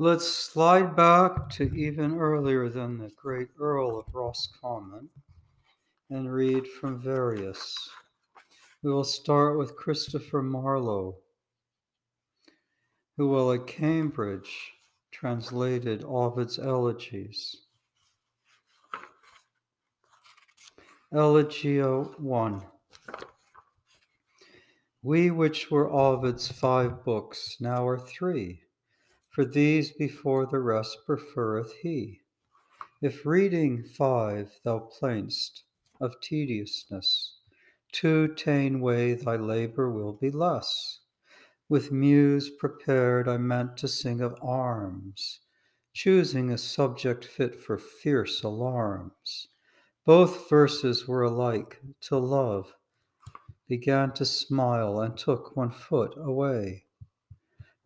Let's slide back to even earlier than the great Earl of Roscommon and read from various. We will start with Christopher Marlowe, who while at Cambridge translated Ovid's elegies. Elegio 1 We which were Ovid's five books now are three, for these before the rest preferreth he. If reading five thou plainst of tediousness, two ta'en way thy labor will be less. With muse prepared I meant to sing of arms, choosing a subject fit for fierce alarms both verses were alike till love began to smile and took one foot away.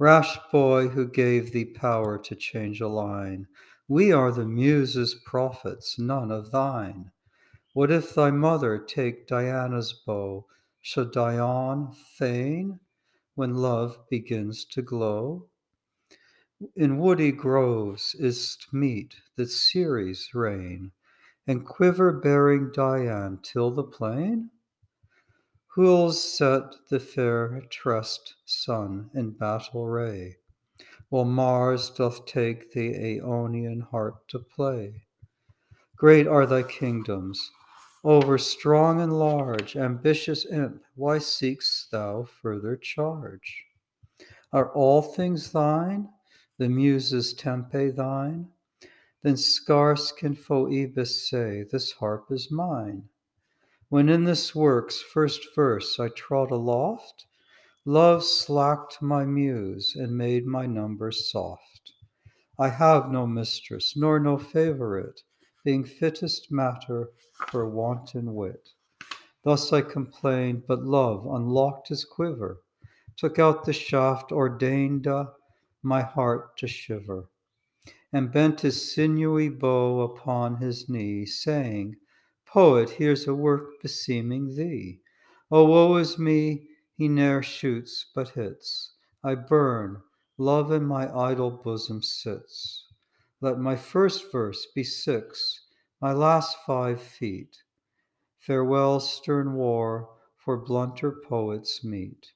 Rash boy who gave thee power to change a line, we are the muse's prophets, none of thine. What if thy mother take Diana's bow? Shall Dian feign when love begins to glow? In woody groves is't meet that Ceres reign and quiver bearing Dian till the plain? Who'll set the fair tressed sun in battle ray, while Mars doth take the Aonian harp to play? Great are thy kingdoms, over strong and large, ambitious imp, why seekst thou further charge? Are all things thine, the Muses' Tempe thine? Then scarce can Phoebus say, This harp is mine. When in this work's first verse I trod aloft, Love slacked my muse and made my numbers soft. I have no mistress, nor no favorite, being fittest matter for wanton wit. Thus I complained, but love unlocked his quiver, took out the shaft, ordained uh, my heart to shiver and bent his sinewy bow upon his knee, saying, Poet, here's a work beseeming thee. Oh, woe is me, he ne'er shoots but hits. I burn, love in my idle bosom sits. Let my first verse be six, my last five feet. Farewell, stern war, for blunter poets meet.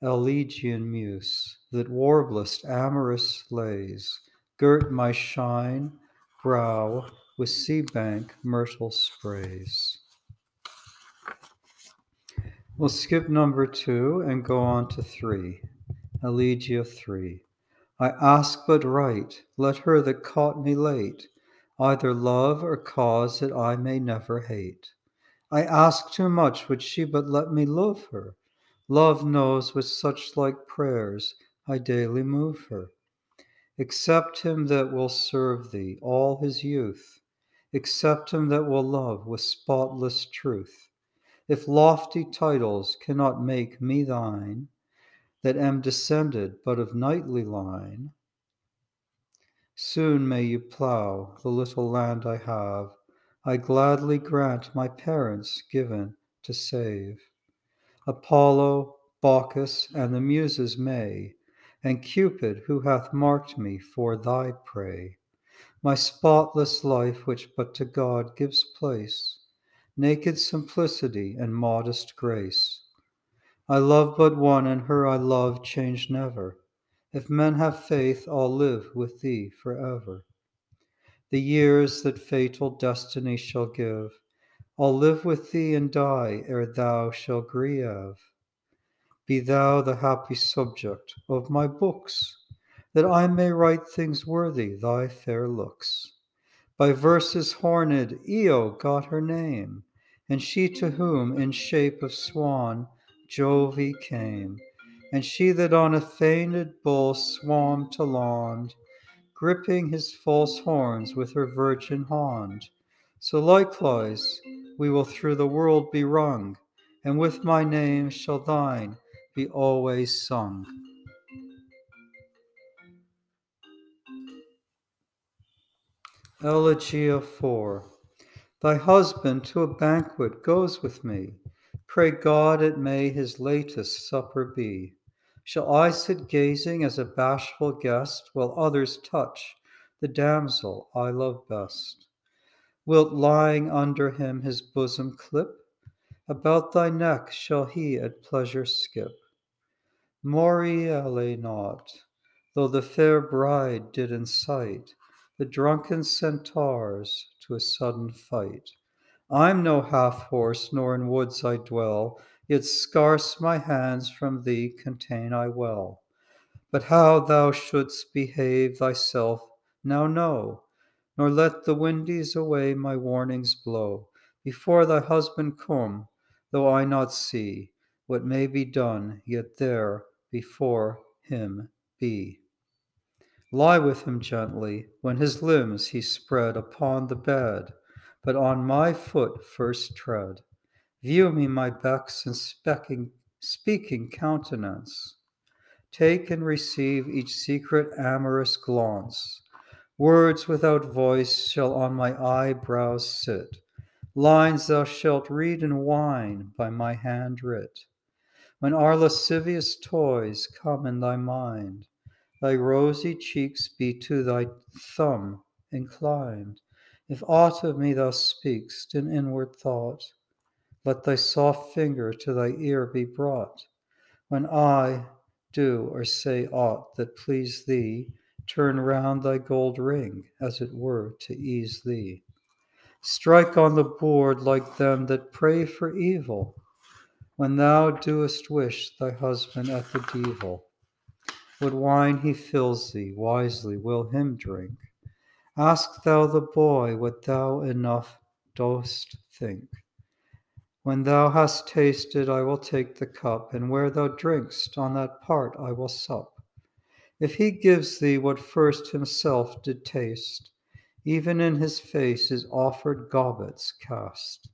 Elegian muse, that warblest amorous lays, girt my shine brow with sea bank myrtle sprays. We'll skip number two and go on to three. Elegia 3. I ask but right, let her that caught me late either love or cause that I may never hate. I ask too much, would she but let me love her? Love knows with such like prayers I daily move her. Accept him that will serve thee all his youth. Accept him that will love with spotless truth. If lofty titles cannot make me thine, that am descended but of knightly line, soon may you plough the little land I have. I gladly grant my parents given to save. Apollo, Bacchus, and the Muses may and Cupid, who hath marked me for thy prey. My spotless life, which but to God gives place, naked simplicity and modest grace. I love but one, and her I love change never. If men have faith, I'll live with thee forever. The years that fatal destiny shall give, I'll live with thee and die ere thou shall grieve. Be thou the happy subject of my books, that I may write things worthy thy fair looks. By verses horned Io got her name, and she to whom in shape of swan Jove came, and she that on a feigned bull swam to land, gripping his false horns with her virgin hand. So likewise we will through the world be rung, and with my name shall thine be always sung. Elegia 4 Thy husband to a banquet goes with me. Pray God it may his latest supper be. Shall I sit gazing as a bashful guest while others touch the damsel I love best? Wilt lying under him his bosom clip? About thy neck shall he at pleasure skip? Moriele not, though the fair bride did incite the drunken centaurs to a sudden fight. I'm no half horse, nor in woods I dwell, yet scarce my hands from thee contain I well. But how thou shouldst behave thyself, now know, nor let the windies away my warnings blow. Before thy husband come, though I not see what may be done, yet there before him be. Lie with him gently, when his limbs he spread upon the bed, but on my foot first tread. View me my becks and specking, speaking countenance. Take and receive each secret amorous glance. Words without voice shall on my eyebrows sit. Lines thou shalt read in wine by my hand writ. When our lascivious toys come in thy mind, thy rosy cheeks be to thy thumb inclined. If aught of me thou speak'st in inward thought, let thy soft finger to thy ear be brought. When I do or say aught that please thee, turn round thy gold ring, as it were, to ease thee. Strike on the board like them that pray for evil, when thou doest wish thy husband at the devil. What wine he fills thee, wisely will him drink. Ask thou the boy what thou enough dost think. When thou hast tasted, I will take the cup, and where thou drinkst, on that part I will sup. If he gives thee what first himself did taste, even in his face his offered gobbets cast.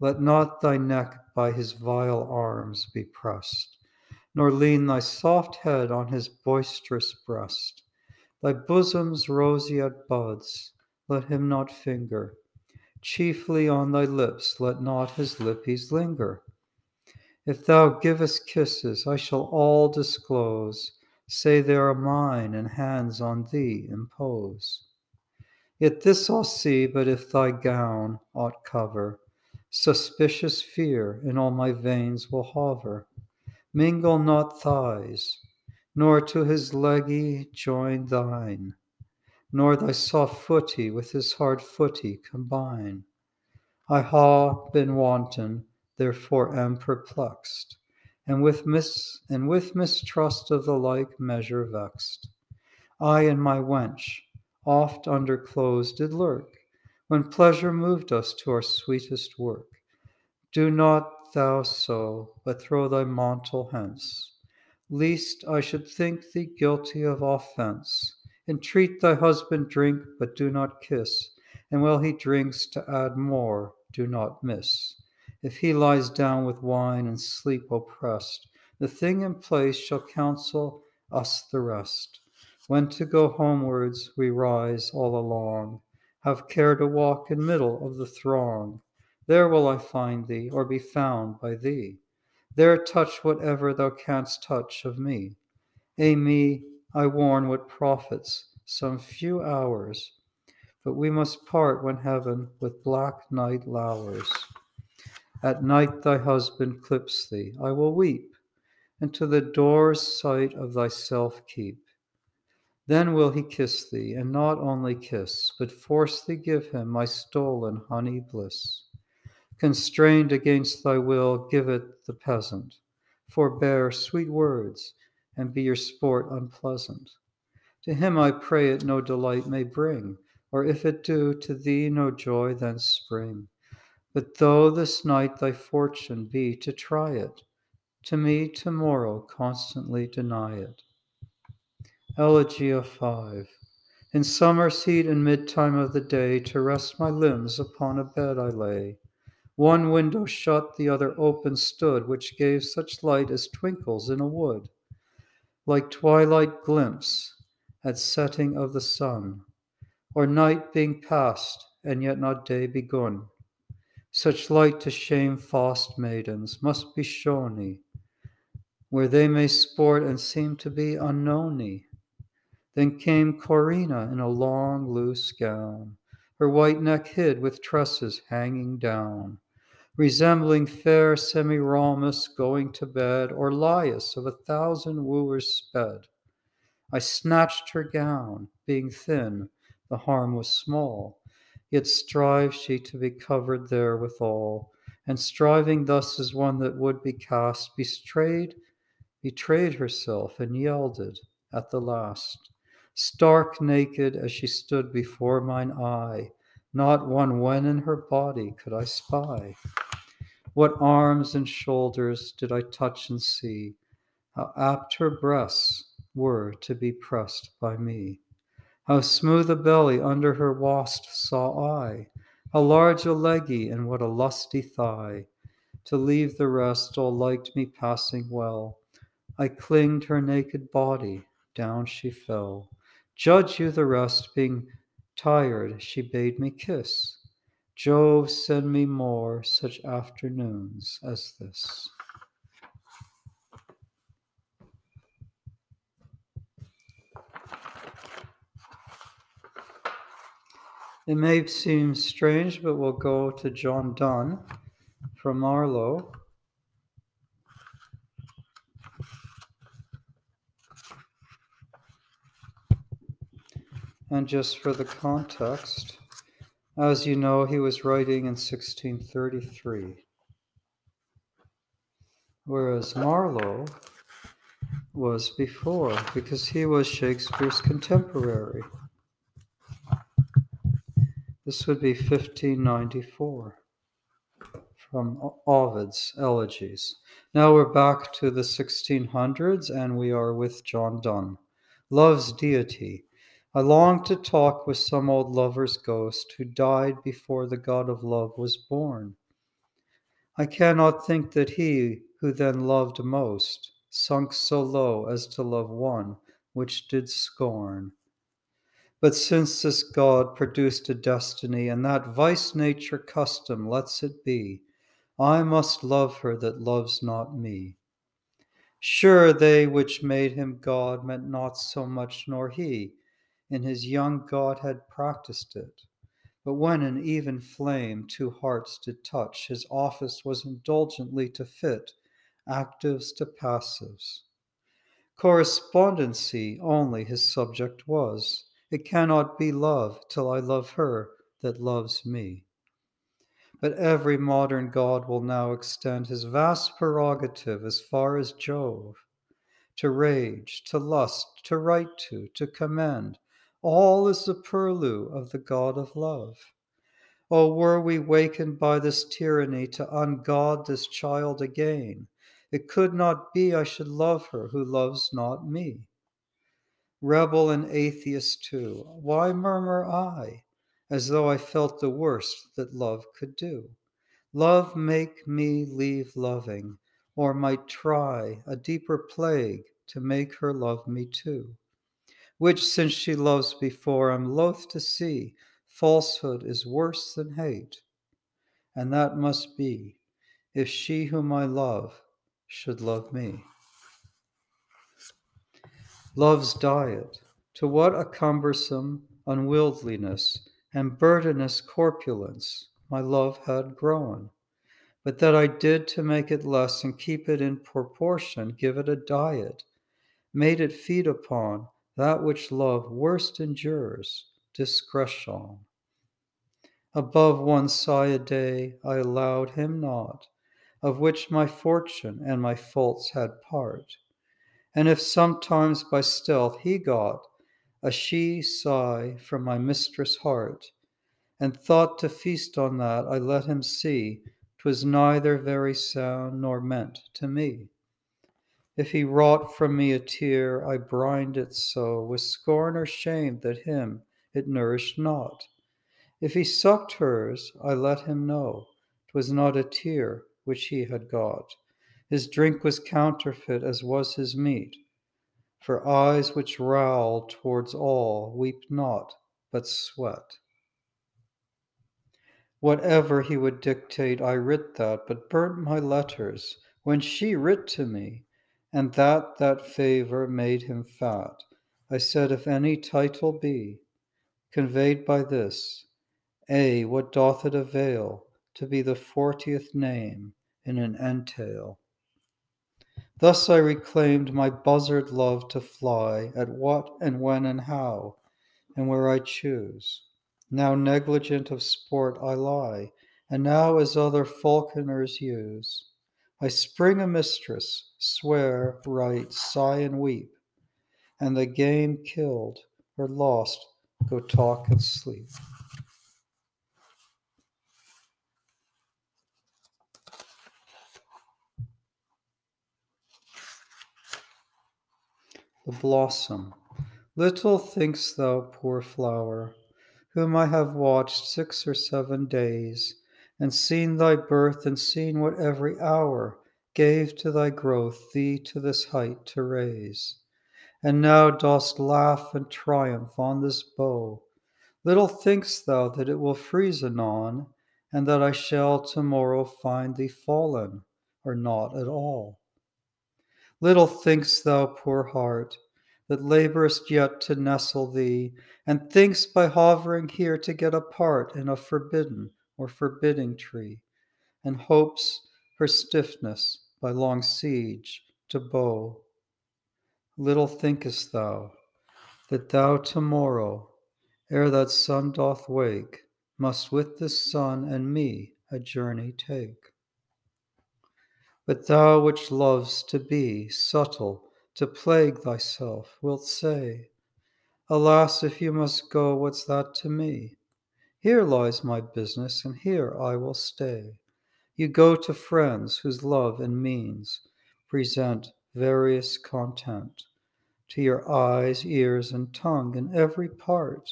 Let not thy neck by his vile arms be pressed nor lean thy soft head on his boisterous breast. Thy bosom's roseate buds let him not finger, chiefly on thy lips let not his lippies linger. If thou givest kisses, I shall all disclose, say they are mine, and hands on thee impose. Yet this I'll see, but if thy gown aught cover, suspicious fear in all my veins will hover. Mingle not thighs, nor to his leggy join thine, nor thy soft footy with his hard footy combine. I ha been wanton, therefore am perplexed, and with mis and with mistrust of the like measure vexed. I and my wench oft under clothes did lurk, when pleasure moved us to our sweetest work. Do not thou so, but throw thy mantle hence, lest I should think thee guilty of offence. Entreat thy husband drink, but do not kiss, and while he drinks to add more, do not miss. If he lies down with wine and sleep oppressed, the thing in place shall counsel us the rest. When to go homewards we rise all along, have care to walk in middle of the throng there will I find thee, or be found by thee. There touch whatever thou canst touch of me. A me, I warn what profits some few hours, but we must part when heaven with black night lowers. At night thy husband clips thee, I will weep, and to the door's sight of thyself keep. Then will he kiss thee, and not only kiss, but force thee give him my stolen honey bliss. Constrained against thy will, give it the peasant. Forbear sweet words, and be your sport unpleasant. To him I pray it no delight may bring, or if it do, to thee no joy thence spring. But though this night thy fortune be to try it, to me tomorrow constantly deny it. Elegia 5. In summer's heat and mid-time of the day, to rest my limbs upon a bed I lay. One window shut, the other open stood, which gave such light as twinkles in a wood, like twilight glimpse at setting of the sun, or night being past and yet not day begun. Such light to shame fast maidens must be shony, where they may sport and seem to be unknowny. Then came Corinna in a long, loose gown, her white neck hid with tresses hanging down, resembling fair Semiramis going to bed, or Lais of a thousand wooers sped. I snatched her gown, being thin, the harm was small, yet strives she to be covered there withal, and striving thus as one that would be cast, betrayed, betrayed herself and yielded at the last. Stark naked as she stood before mine eye, not one wen in her body could I spy. What arms and shoulders did I touch and see? How apt her breasts were to be pressed by me. How smooth a belly under her wast saw I, how large a leggy and what a lusty thigh. To leave the rest, all liked me passing well. I clinged her naked body, down she fell. Judge you the rest, being tired, she bade me kiss. Jove send me more such afternoons as this. It may seem strange, but we'll go to John Donne from Marlowe. And just for the context, as you know, he was writing in 1633, whereas Marlowe was before, because he was Shakespeare's contemporary. This would be 1594 from Ovid's Elegies. Now we're back to the 1600s and we are with John Donne. Love's Deity. I long to talk with some old lover's ghost who died before the God of love was born. I cannot think that he who then loved most sunk so low as to love one which did scorn. But since this God produced a destiny, and that vice nature custom lets it be, I must love her that loves not me. Sure, they which made him God meant not so much, nor he in his young Godhead practiced it. But when an even flame two hearts did touch, his office was indulgently to fit actives to passives. Correspondency only his subject was it cannot be love till I love her that loves me. But every modern God will now extend his vast prerogative as far as Jove. To rage, to lust, to write to, to commend, all is the purlieu of the God of love. Oh, were we wakened by this tyranny to ungod this child again, it could not be I should love her who loves not me rebel and atheist too. Why murmur I, as though I felt the worst that love could do? Love make me leave loving, or might try a deeper plague to make her love me too. Which, since she loves before, I'm loath to see. Falsehood is worse than hate, and that must be if she whom I love should love me. Love's diet, to what a cumbersome unwieldliness and burdenous corpulence my love had grown. But that I did to make it less and keep it in proportion, give it a diet, made it feed upon that which love worst endures, discretion. Above one sigh a day I allowed him not, of which my fortune and my faults had part and if sometimes by stealth he got a she sigh from my mistress' heart, and thought to feast on that, I let him see 'twas neither very sound nor meant to me. If he wrought from me a tear, I brined it so with scorn or shame that him it nourished not. If he sucked hers, I let him know 'twas not a tear which he had got, his drink was counterfeit as was his meat. For eyes which rowl towards all weep not, but sweat. Whatever he would dictate, I writ that, but burnt my letters when she writ to me, and that that favor made him fat. I said, If any title be conveyed by this, A, what doth it avail to be the fortieth name in an entail? Thus I reclaimed my buzzard love to fly at what and when and how, and where I choose. Now negligent of sport I lie, and now as other falconers use. I spring a mistress, swear, write, sigh, and weep, and the game killed or lost, go talk and sleep. The blossom. Little thinkst thou, poor flower, whom I have watched six or seven days, and seen thy birth, and seen what every hour gave to thy growth thee to this height to raise. And now dost laugh and triumph on this bough. Little thinkst thou that it will freeze anon, and that I shall tomorrow find thee fallen, or not at all. Little thinkst thou, poor heart, that laborest yet to nestle thee, and thinkst by hovering here to get a part in a forbidden or forbidding tree, and hopes her stiffness by long siege to bow. Little thinkest thou that thou tomorrow, ere that sun doth wake, must with this sun and me a journey take. But thou which loves to be subtle, to plague thyself, wilt say, Alas, if you must go, what's that to me? Here lies my business, and here I will stay. You go to friends whose love and means present various content to your eyes, ears, and tongue in every part.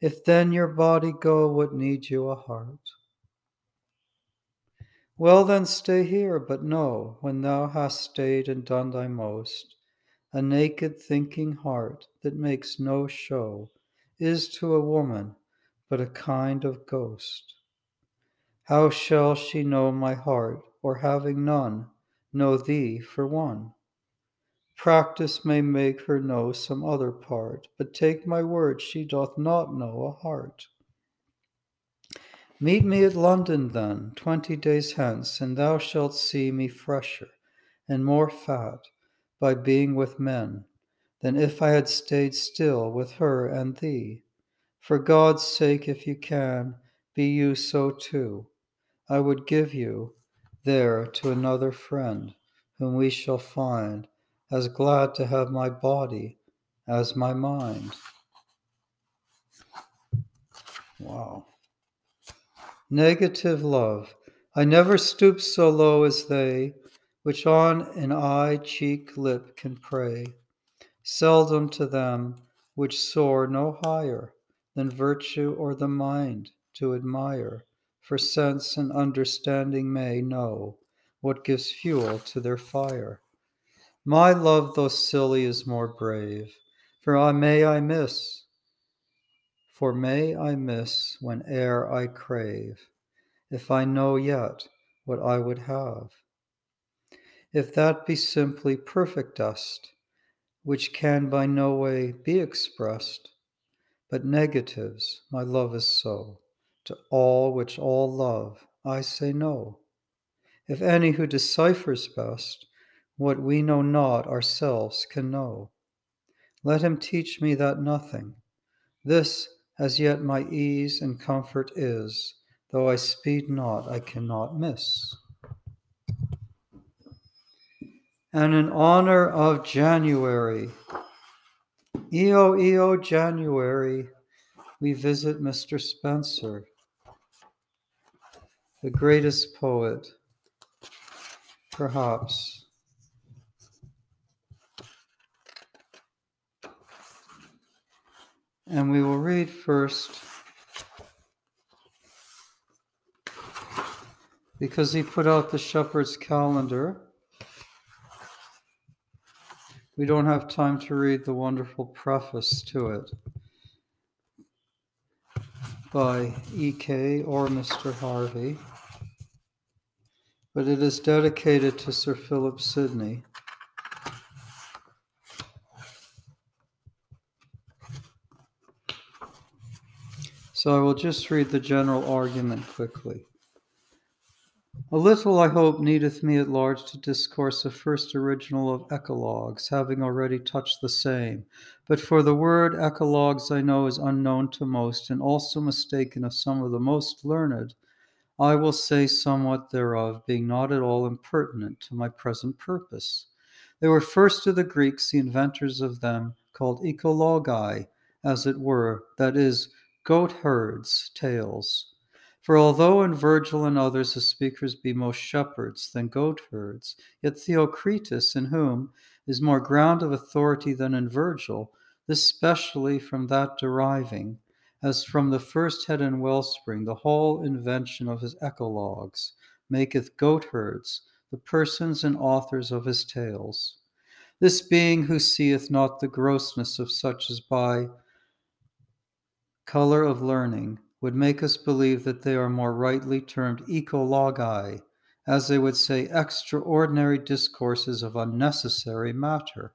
If then your body go, what need you a heart? Well, then stay here, but know, when thou hast stayed and done thy most, a naked thinking heart that makes no show is to a woman but a kind of ghost. How shall she know my heart, or having none, know thee for one? Practice may make her know some other part, but take my word, she doth not know a heart. Meet me at London then, twenty days hence, and thou shalt see me fresher and more fat by being with men than if I had stayed still with her and thee. For God's sake, if you can, be you so too. I would give you there to another friend, whom we shall find as glad to have my body as my mind. Wow. Negative love. I never stoop so low as they, which on an eye, cheek, lip can pray. Seldom to them which soar no higher than virtue or the mind to admire, for sense and understanding may know what gives fuel to their fire. My love, though silly, is more brave, for I may I miss for may I miss whene'er I crave, if I know yet what I would have? If that be simply perfect dust, which can by no way be expressed, but negatives, my love is so. To all which all love, I say no. If any who deciphers best what we know not ourselves can know, let him teach me that nothing, this as yet my ease and comfort is, though I speed not, I cannot miss. And in honor of January, EO EO January, we visit Mr. Spenser, the greatest poet, perhaps And we will read first because he put out the shepherd's calendar. We don't have time to read the wonderful preface to it by E.K. or Mr. Harvey, but it is dedicated to Sir Philip Sidney. So I will just read the general argument quickly. A little, I hope, needeth me at large to discourse the first original of eclogues, having already touched the same. But for the word eclogues I know is unknown to most, and also mistaken of some of the most learned. I will say somewhat thereof, being not at all impertinent to my present purpose. They were first of the Greeks, the inventors of them, called ecologi, as it were, that is, goat herds' tales. For although in Virgil and others the speakers be most shepherds than goatherds, yet Theocritus, in whom is more ground of authority than in Virgil, this specially from that deriving, as from the first head and wellspring, the whole invention of his eclogues, maketh goatherds the persons and authors of his tales. This being who seeth not the grossness of such as by color of learning would make us believe that they are more rightly termed ecologi, as they would say extraordinary discourses of unnecessary matter,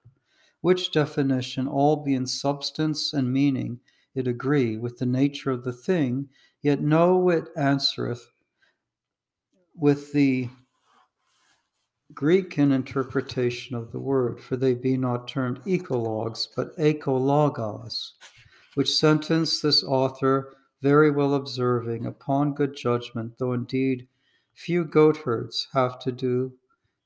which definition, all be in substance and meaning, it agree with the nature of the thing, yet no it answereth with the Greek in interpretation of the word, for they be not termed ecologues, but ecologos, which sentence this author very well observing, upon good judgment, though indeed few goatherds have to do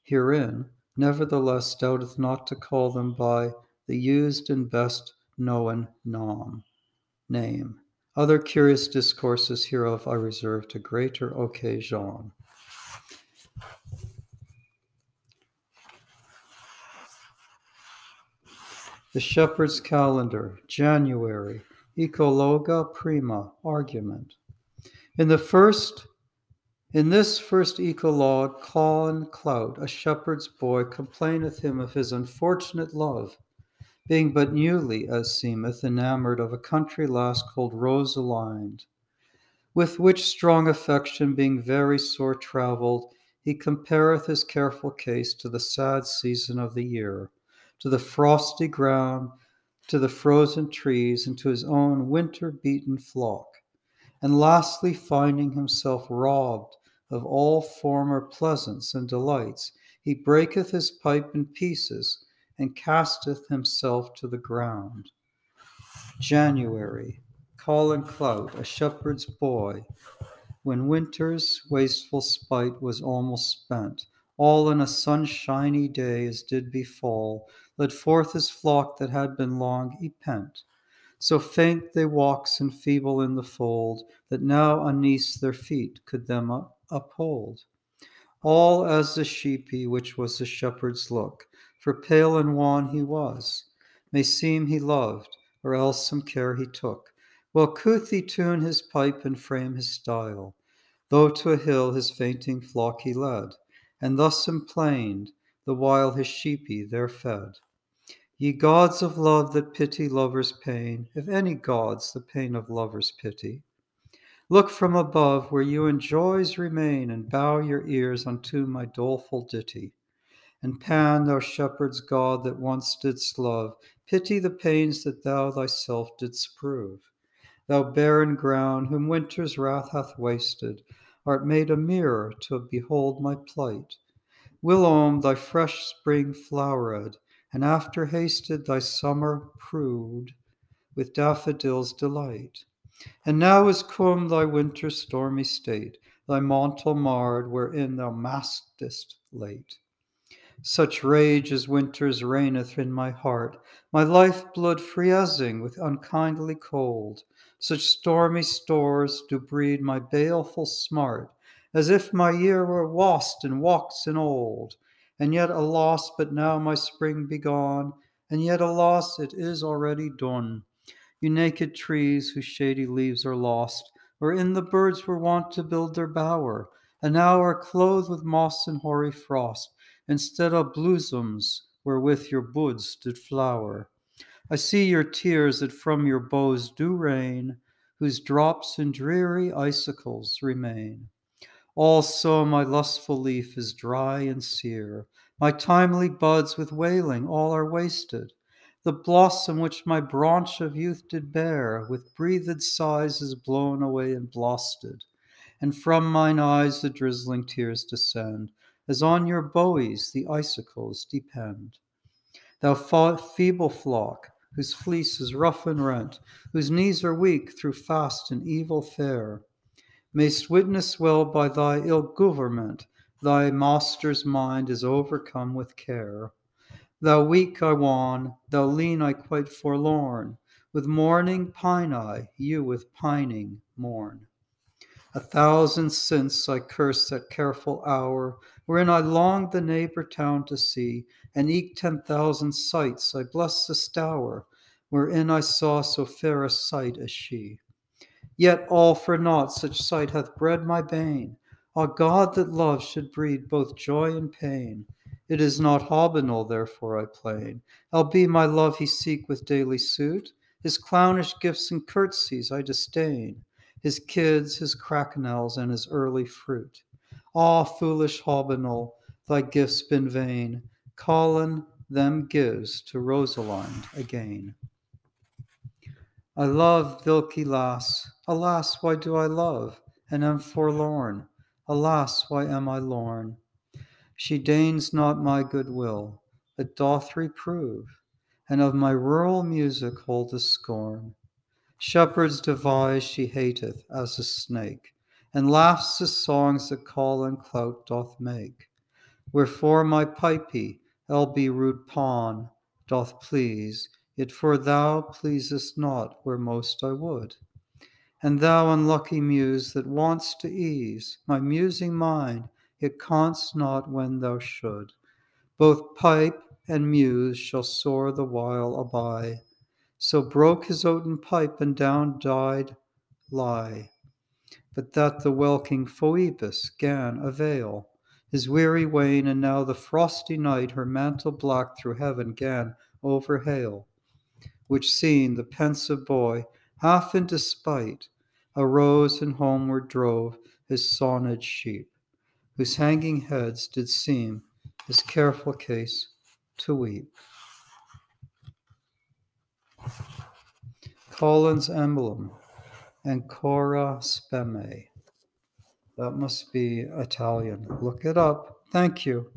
herein, nevertheless doubteth not to call them by the used and best known nom, name. Other curious discourses hereof I reserve to greater occasion. The Shepherd's Calendar, January ecologa prima argument. In the first in this first ecologue, Colin Clout, a shepherd's boy, complaineth him of his unfortunate love, being but newly, as seemeth, enamored of a country lass called Rosalind, with which strong affection, being very sore travelled, he compareth his careful case to the sad season of the year, to the frosty ground, to the frozen trees and to his own winter beaten flock. And lastly, finding himself robbed of all former pleasance and delights, he breaketh his pipe in pieces and casteth himself to the ground. January, Colin Clout, a shepherd's boy, when winter's wasteful spite was almost spent, all in a sunshiny day as did befall, led forth his flock that had been long ypent. So faint they walks and feeble in the fold, that now unease their feet could them uphold. All as the sheepy which was the shepherd's look, for pale and wan he was. May seem he loved, or else some care he took. Well couth he tune his pipe and frame his style, though to a hill his fainting flock he led, and thus complained, the while his sheepy there fed. Ye gods of love that pity lovers' pain, if any gods the pain of lovers pity, look from above where you in joys remain, and bow your ears unto my doleful ditty. And Pan, thou shepherd's god that once didst love, pity the pains that thou thyself didst prove. Thou barren ground, whom winter's wrath hath wasted, art made a mirror to behold my plight. Whilom thy fresh spring flowered, and after hasted thy summer prude with daffodils' delight. And now is come thy winter stormy state, thy mantle marred, wherein thou maskedst late. Such rage as winter's reigneth in my heart, my life blood freezing with unkindly cold. Such stormy stores do breed my baleful smart, as if my year were wast and waxen old. And yet, alas, but now my spring be gone, and yet, alas, it is already done. You naked trees whose shady leaves are lost, wherein the birds were wont to build their bower, and now are clothed with moss and hoary frost, instead of blossoms wherewith your buds did flower. I see your tears that from your boughs do rain, whose drops in dreary icicles remain. Also my lustful leaf is dry and sere. My timely buds with wailing all are wasted. the blossom which my branch of youth did bear, with breathed sighs is blown away and blasted, and from mine eyes the drizzling tears descend, as on your bowies the icicles depend. Thou feeble flock, whose fleece is rough and rent, whose knees are weak through fast and evil fare, mayst witness well by thy ill government, thy master's mind is overcome with care. Thou weak I wan, thou lean I quite forlorn, with mourning pine I, you with pining mourn. A thousand since I curse that careful hour, wherein I longed the neighbor town to see, and eke ten thousand sights I bless the stour, wherein I saw so fair a sight as she. Yet all for naught such sight hath bred my bane. Ah, God that love should breed both joy and pain. It is not Hobbinol, therefore I plain. Albeit my love he seek with daily suit, his clownish gifts and curtsies I disdain, his kids, his cracknels, and his early fruit. Ah, foolish Hobbinol, thy gifts been vain. Colin them gives to Rosalind again. I love Vilkie lass, alas, why do I love, and am forlorn? Alas, why am I lorn? She deigns not my good will, but doth reprove, and of my rural music hold holdeth scorn. Shepherds devise she hateth as a snake, and laughs the songs that Colin Clout doth make. Wherefore my pipey, be rude Pan, doth please, yet for thou pleasest not where most I would. And thou unlucky muse that wants to ease my musing mind it canst not when thou should. Both pipe and muse shall soar the while aby. So broke his oaten pipe and down died lie. But that the welking Phoebus gan avail his weary wane, and now the frosty night her mantle black through heaven gan overhail, which seen the pensive boy, half in despite, arose and homeward drove his sonned sheep whose hanging heads did seem his careful case to weep. Colin's emblem, Anchora speme. That must be Italian. Look it up. Thank you.